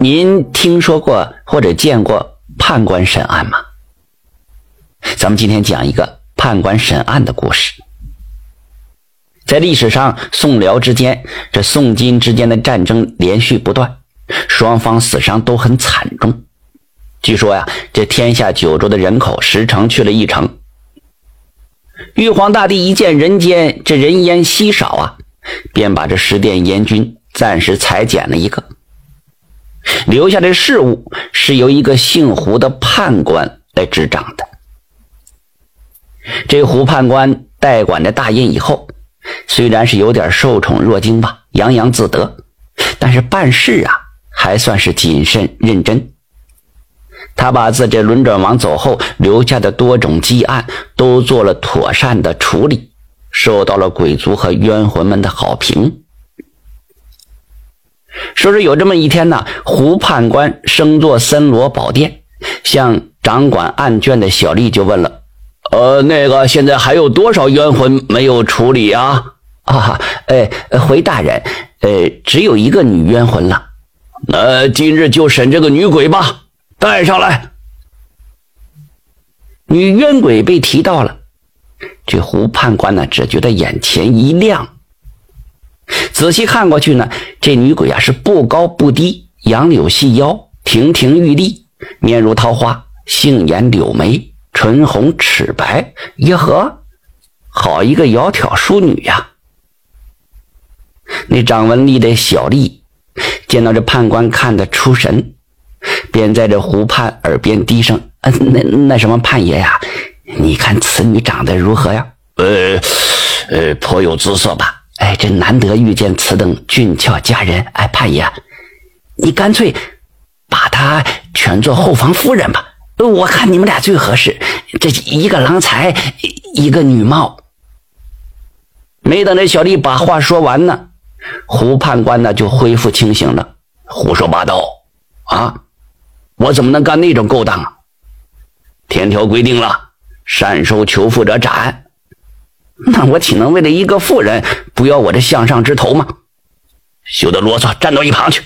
您听说过或者见过判官审案吗？咱们今天讲一个判官审案的故事。在历史上，宋辽之间，这宋金之间的战争连续不断，双方死伤都很惨重。据说呀，这天下九州的人口十成去了一成。玉皇大帝一见人间这人烟稀少啊，便把这十殿阎君暂时裁减了一个。留下的事务是由一个姓胡的判官来执掌的。这胡判官代管着大印以后，虽然是有点受宠若惊吧，洋洋自得，但是办事啊还算是谨慎认真。他把自这轮转王走后留下的多种积案都做了妥善的处理，受到了鬼族和冤魂们的好评。说是有这么一天呢，胡判官升坐森罗宝殿，向掌管案卷的小丽就问了：“呃，那个现在还有多少冤魂没有处理啊？”啊，哎，回大人，呃，只有一个女冤魂了。那今日就审这个女鬼吧，带上来。女冤鬼被提到了，这胡判官呢，只觉得眼前一亮。仔细看过去呢，这女鬼啊是不高不低，杨柳细腰，亭亭玉立，面如桃花，杏眼柳眉，唇红齿白，耶呵，好一个窈窕淑女呀！那掌纹立的小丽见到这判官看得出神，便在这湖畔耳边低声：“呃，那那什么判爷呀，你看此女长得如何呀？呃，呃，颇有姿色吧？”哎，这难得遇见此等俊俏佳人，哎，判爷，你干脆把她全做后房夫人吧。我看你们俩最合适，这一个郎才，一个女貌。没等这小丽把话说完呢，胡判官呢就恢复清醒了。胡说八道啊！我怎么能干那种勾当啊？天条规定了，善收求富者斩。那我岂能为了一个妇人不要我这项上之头吗？休得啰嗦，站到一旁去。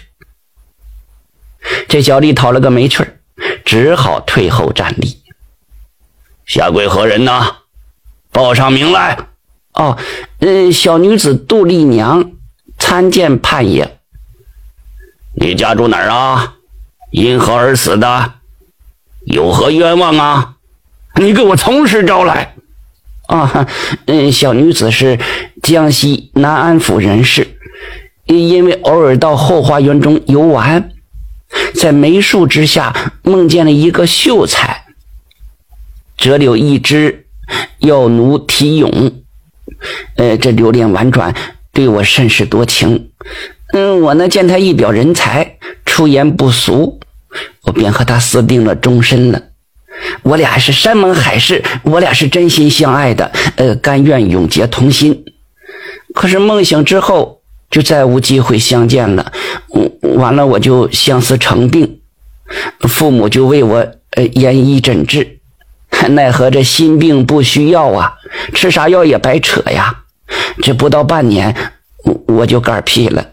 这小丽讨了个没趣儿，只好退后站立。下跪何人呢？报上名来。哦，嗯，小女子杜丽娘参见判爷。你家住哪儿啊？因何而死的？有何冤枉啊？你给我从实招来。啊，嗯，小女子是江西南安府人士，因为偶尔到后花园中游玩，在梅树之下梦见了一个秀才，折柳一枝，要奴提咏，呃，这流连婉转，对我甚是多情。嗯，我呢见他一表人才，出言不俗，我便和他私定了终身了。我俩是山盟海誓，我俩是真心相爱的，呃，甘愿永结同心。可是梦醒之后，就再无机会相见了。完了，我就相思成病，父母就为我呃研医诊治，奈何这心病不需药啊，吃啥药也白扯呀。这不到半年，我就嗝屁了。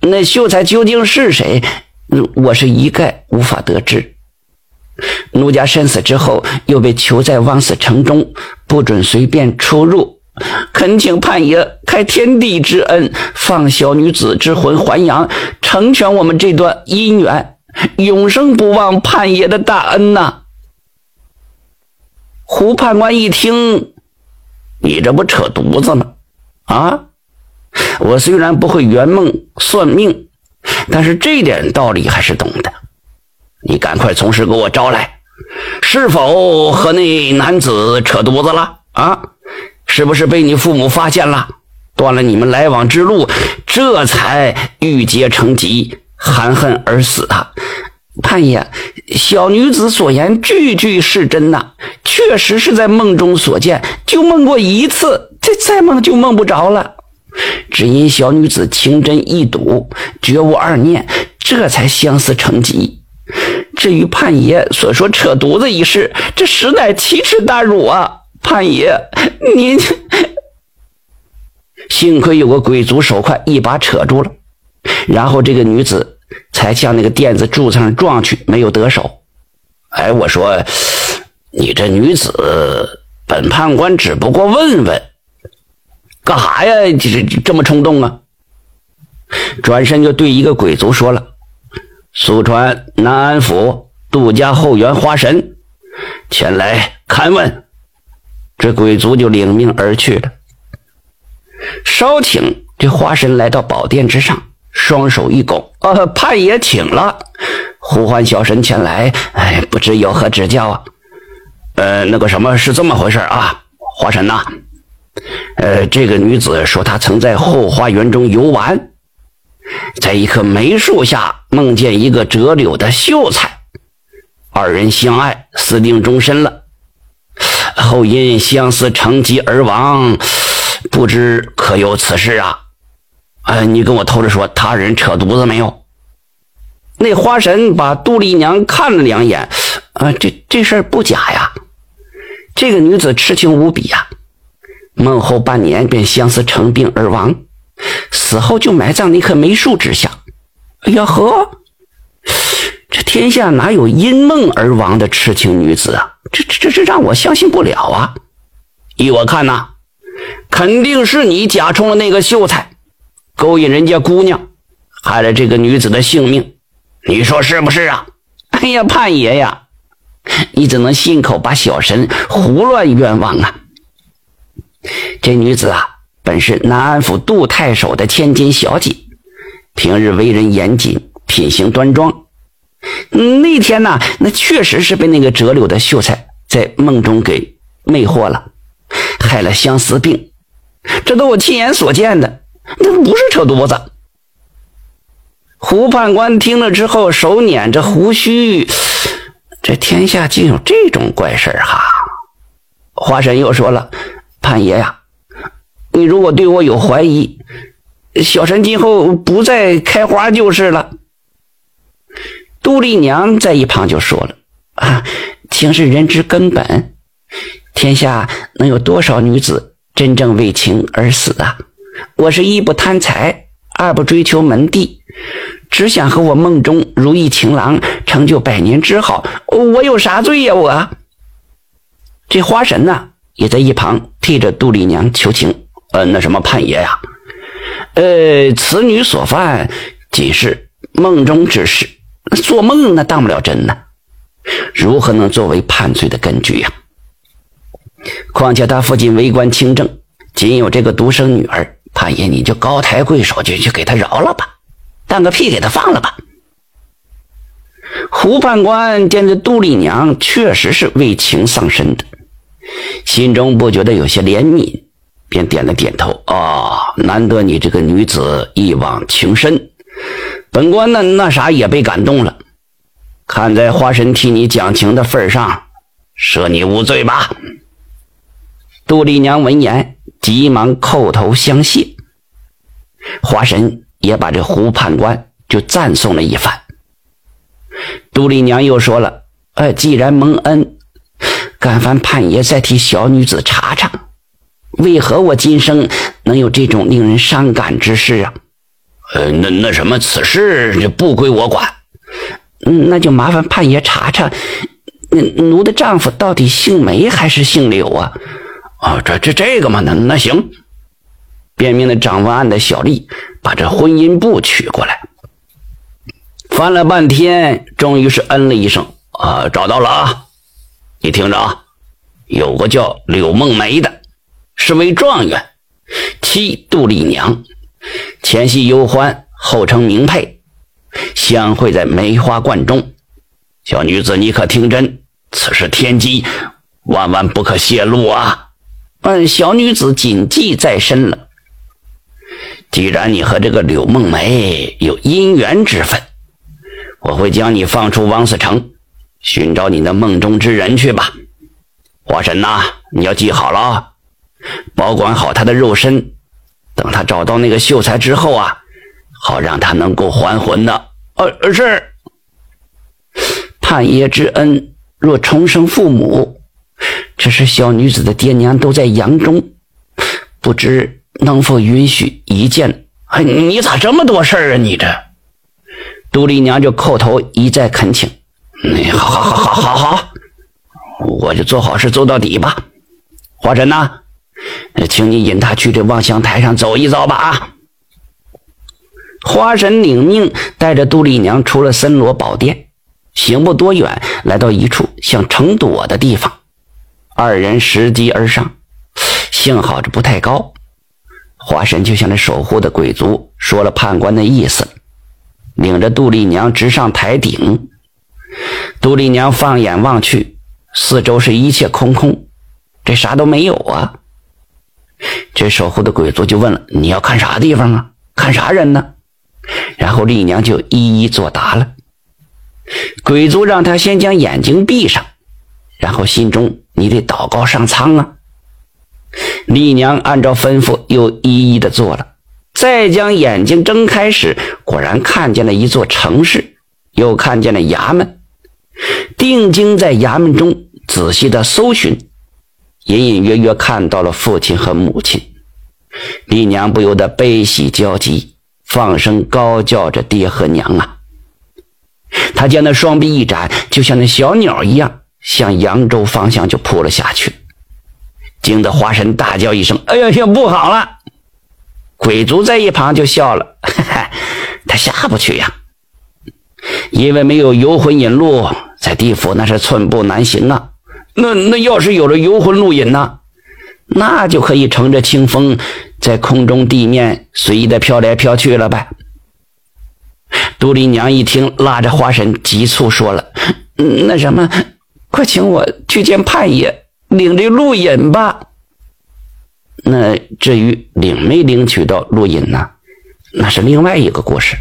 那秀才究竟是谁？我是一概无法得知。奴家身死之后，又被囚在枉死城中，不准随便出入。恳请判爷开天地之恩，放小女子之魂还阳，成全我们这段姻缘，永生不忘判爷的大恩呐！胡判官一听，你这不扯犊子吗？啊！我虽然不会圆梦算命，但是这点道理还是懂的。你赶快从实给我招来，是否和那男子扯犊子了啊？是不是被你父母发现了，断了你们来往之路，这才郁结成疾，含恨而死的？判爷，小女子所言句句是真呐，确实是在梦中所见，就梦过一次，这再梦就梦不着了。只因小女子情真意笃，绝无二念，这才相思成疾。至于判爷所说扯犊子一事，这实乃奇耻大辱啊！判爷，您幸亏有个鬼族手快，一把扯住了，然后这个女子才向那个垫子柱子上撞去，没有得手。哎，我说，你这女子，本判官只不过问问，干啥呀？这这这么冲动啊？转身就对一个鬼卒说了：“速传南安府杜家后园花神前来勘问。”这鬼卒就领命而去了。稍请这花神来到宝殿之上，双手一拱：“呃，判爷请了，呼唤小神前来。哎，不知有何指教啊？”“呃，那个什么是这么回事啊？花神呐，呃，这个女子说她曾在后花园中游玩。”在一棵梅树下梦见一个折柳的秀才，二人相爱，私定终身了。后因相思成疾而亡，不知可有此事啊？呃，你跟我偷着说，他人扯犊子没有？那花神把杜丽娘看了两眼，啊，这这事儿不假呀。这个女子痴情无比呀，梦后半年便相思成病而亡。死后就埋葬那棵梅树之下。哎呀呵，这天下哪有因梦而亡的痴情女子啊？这这这这让我相信不了啊！依我看呐，肯定是你假充了那个秀才，勾引人家姑娘，害了这个女子的性命。你说是不是啊？哎呀，判爷呀，你怎能信口把小神胡乱冤枉啊？这女子啊！本是南安府杜太守的千金小姐，平日为人严谨，品行端庄。那天呢，那确实是被那个折柳的秀才在梦中给魅惑了，害了相思病。这都我亲眼所见的，那不是扯犊子。胡判官听了之后，手捻着胡须，这天下竟有这种怪事哈！花神又说了：“判爷呀。”你如果对我有怀疑，小神今后不再开花就是了。杜丽娘在一旁就说了：“啊，情是人之根本，天下能有多少女子真正为情而死啊？我是一不贪财，二不追求门第，只想和我梦中如意情郎成就百年之好。我有啥罪呀？我这花神呢，也在一旁替着杜丽娘求情。”呃，那什么判爷呀？呃，此女所犯仅是梦中之事，做梦那当不了真呢，如何能作为判罪的根据呀？况且他父亲为官清正，仅有这个独生女儿，判爷你就高抬贵手，就去给他饶了吧，当个屁给他放了吧。胡判官见这杜丽娘确实是为情丧身的，心中不觉得有些怜悯。便点了点头。啊，难得你这个女子一往情深，本官那那啥也被感动了。看在花神替你讲情的份上，赦你无罪吧。杜丽娘闻言，急忙叩头相谢。花神也把这胡判官就赞颂了一番。杜丽娘又说了：“哎，既然蒙恩，干烦判爷再替小女子查查。”为何我今生能有这种令人伤感之事啊？呃，那那什么，此事不归我管。嗯，那就麻烦判爷查查，那奴的丈夫到底姓梅还是姓柳啊？啊，这这这个嘛，那那行。便命的掌文案的小丽把这婚姻簿取过来，翻了半天，终于是嗯了一声：“啊，找到了啊！你听着啊，有个叫柳梦梅的。”是位状元，妻杜丽娘，前系幽欢，后称名配，相会在梅花观中。小女子，你可听真？此事天机，万万不可泄露啊！嗯，小女子谨记在身了。既然你和这个柳梦梅有姻缘之分，我会将你放出王死城，寻找你的梦中之人去吧。花神呐，你要记好了。保管好他的肉身，等他找到那个秀才之后啊，好让他能够还魂呢。呃，是。判爷之恩，若重生父母，只是小女子的爹娘都在阳中，不知能否允许一见？哎，你咋这么多事儿啊？你这。杜丽娘就叩头一再恳请：“好好好好好好，我就做好事做到底吧。华神呐，请你引他去这望乡台上走一遭吧。”啊！花神领命，带着杜丽娘出了森罗宝殿，行不多远，来到一处像城垛的地方。二人拾级而上，幸好这不太高。花神就向那守护的鬼族说了判官的意思，领着杜丽娘直上台顶。杜丽娘放眼望去，四周是一切空空，这啥都没有啊。这守护的鬼族就问了：“你要看啥地方啊？看啥人呢？”然后丽娘就一一作答了。鬼族让他先将眼睛闭上，然后心中你得祷告上苍啊。丽娘按照吩咐又一一的做了，再将眼睛睁开时，果然看见了一座城市，又看见了衙门。定睛在衙门中仔细的搜寻，隐隐约约看到了父亲和母亲。丽娘不由得悲喜交集。放声高叫着：“爹和娘啊！”他将那双臂一展，就像那小鸟一样，向扬州方向就扑了下去。惊得花神大叫一声：“哎呀呀，不好了！”鬼族在一旁就笑了：“哈哈，他下不去呀，因为没有游魂引路，在地府那是寸步难行啊。那那要是有了游魂路引呢，那就可以乘着清风。”在空中、地面随意的飘来飘去了呗。杜丽娘一听，拉着花神急促说了：“那什么，快请我去见盼爷，领这路引吧。”那至于领没领取到路引呢，那是另外一个故事。